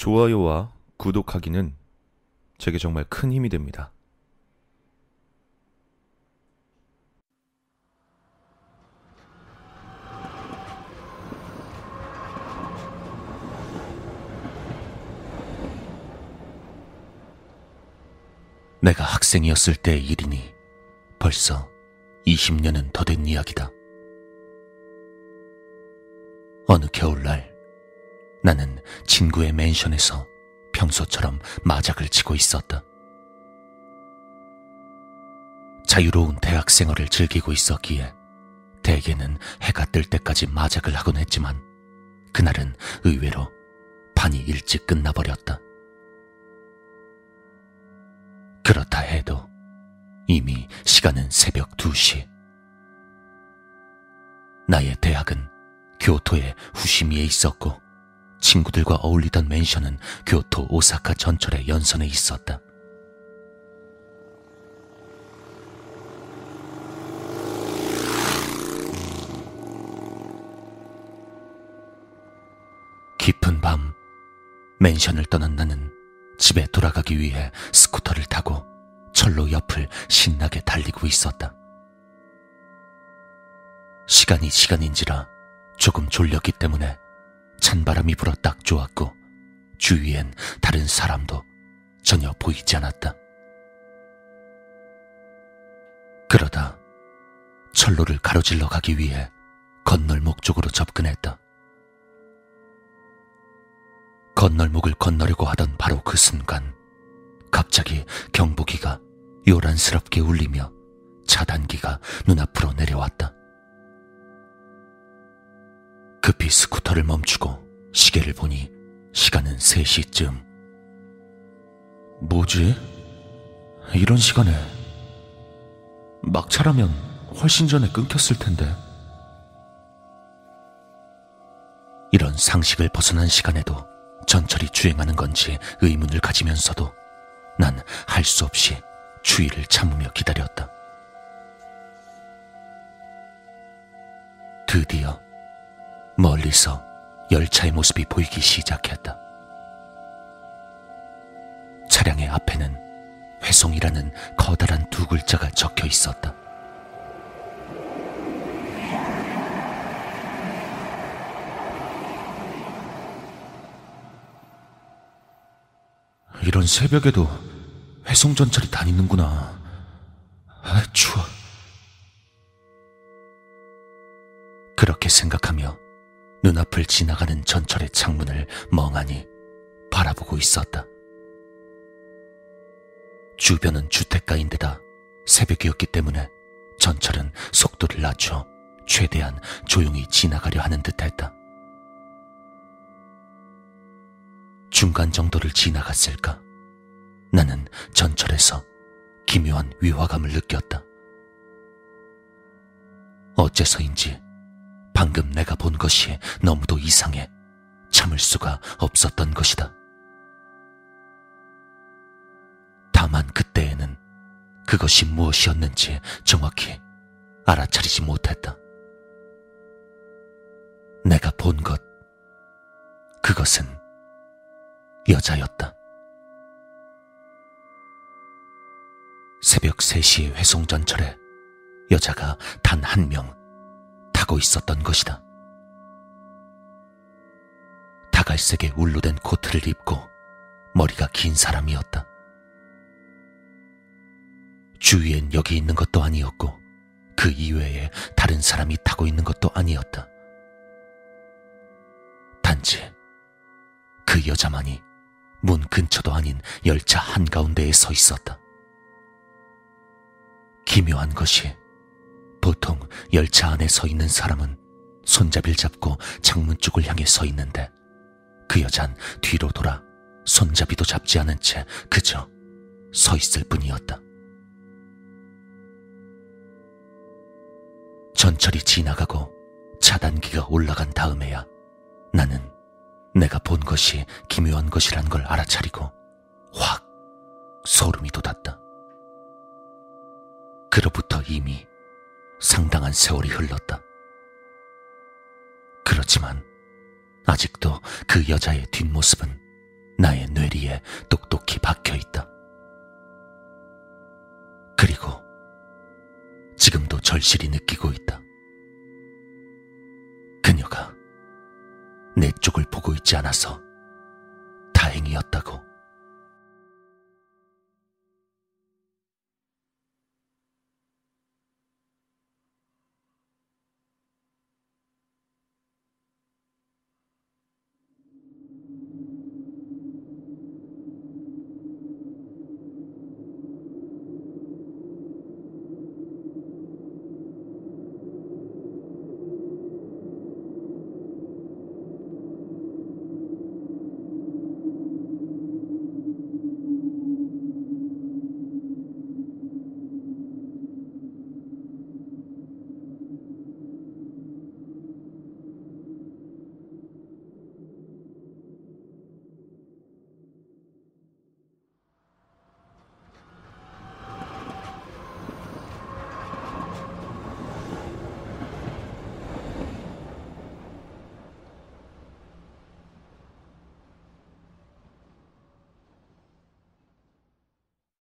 좋아요와 구독하기는 제게 정말 큰 힘이 됩니다. 내가 학생이었을 때의 일이니 벌써 20년은 더 된 이야기다. 어느 겨울날 나는 친구의 맨션에서 평소처럼 마작을 치고 있었다. 자유로운 대학 생활을 즐기고 있었기에 대개는 해가 뜰 때까지 마작을 하곤 했지만 그날은 의외로 반이 일찍 끝나버렸다. 그렇다 해도 이미 시간은 새벽 2시. 나의 대학은 교토의 후시미에 있었고 친구들과 어울리던 맨션은 교토 오사카 전철의 연선에 있었다. 깊은 밤 맨션을 떠난 나는 집에 돌아가기 위해 스쿠터를 타고 철로 옆을 신나게 달리고 있었다. 시간이 시간인지라 조금 졸렸기 때문에 찬바람이 불어 딱 좋았고 주위엔 다른 사람도 전혀 보이지 않았다. 그러다 철로를 가로질러 가기 위해 건널목 쪽으로 접근했다. 건널목을 건너려고 하던 바로 그 순간 갑자기 경보기가 요란스럽게 울리며 차단기가 눈앞으로 내려왔다. 급히 스쿠터를 멈추고 시계를 보니 시간은 3시쯤. 뭐지? 이런 시간에 막차라면 훨씬 전에 끊겼을 텐데. 이런 상식을 벗어난 시간에도 전철이 주행하는 건지 의문을 가지면서도 난 할 수 없이 추위를 참으며 기다렸다. 드디어 멀리서 열차의 모습이 보이기 시작했다. 차량의 앞에는 회송이라는 커다란 두 글자가 적혀 있었다. 이런 새벽에도 회송 전철이 다니는구나. 아, 추워. 그렇게 생각하며 눈앞을 지나가는 전철의 창문을 멍하니 바라보고 있었다. 주변은 주택가인데다 새벽이었기 때문에 전철은 속도를 낮춰 최대한 조용히 지나가려 하는 듯 했다. 중간 정도를 지나갔을까? 나는 전철에서 기묘한 위화감을 느꼈다. 어째서인지 방금 내가 본 것이 너무도 이상해 참을 수가 없었던 것이다. 다만 그때에는 그것이 무엇이었는지 정확히 알아차리지 못했다. 내가 본 것, 그것은 여자였다. 새벽 3시의 회송전철에 여자가 단 한 명 타고 있었던 것이다. 다갈색의 울로 된 코트를 입고 머리가 긴 사람이었다. 주위엔 여기 있는 것도 아니었고 그 이외에 다른 사람이 타고 있는 것도 아니었다. 단지 그 여자만이 문 근처도 아닌 열차 한가운데에 서 있었다. 기묘한 것이 열차 안에 서 있는 사람은 손잡이를 잡고 창문 쪽을 향해 서 있는데 그 여잔 뒤로 돌아 손잡이도 잡지 않은 채 그저 서 있을 뿐이었다. 전철이 지나가고 차단기가 올라간 다음에야 나는 내가 본 것이 기묘한 것이란 걸 알아차리고 확 소름이 돋았다. 그로부터 이미 상당한 세월이 흘렀다. 그렇지만 아직도 그 여자의 뒷모습은 나의 뇌리에 똑똑히 박혀 있다. 그리고 지금도 절실히 느끼고 있다. 그녀가 내 쪽을 보고 있지 않아서 다행이었다고.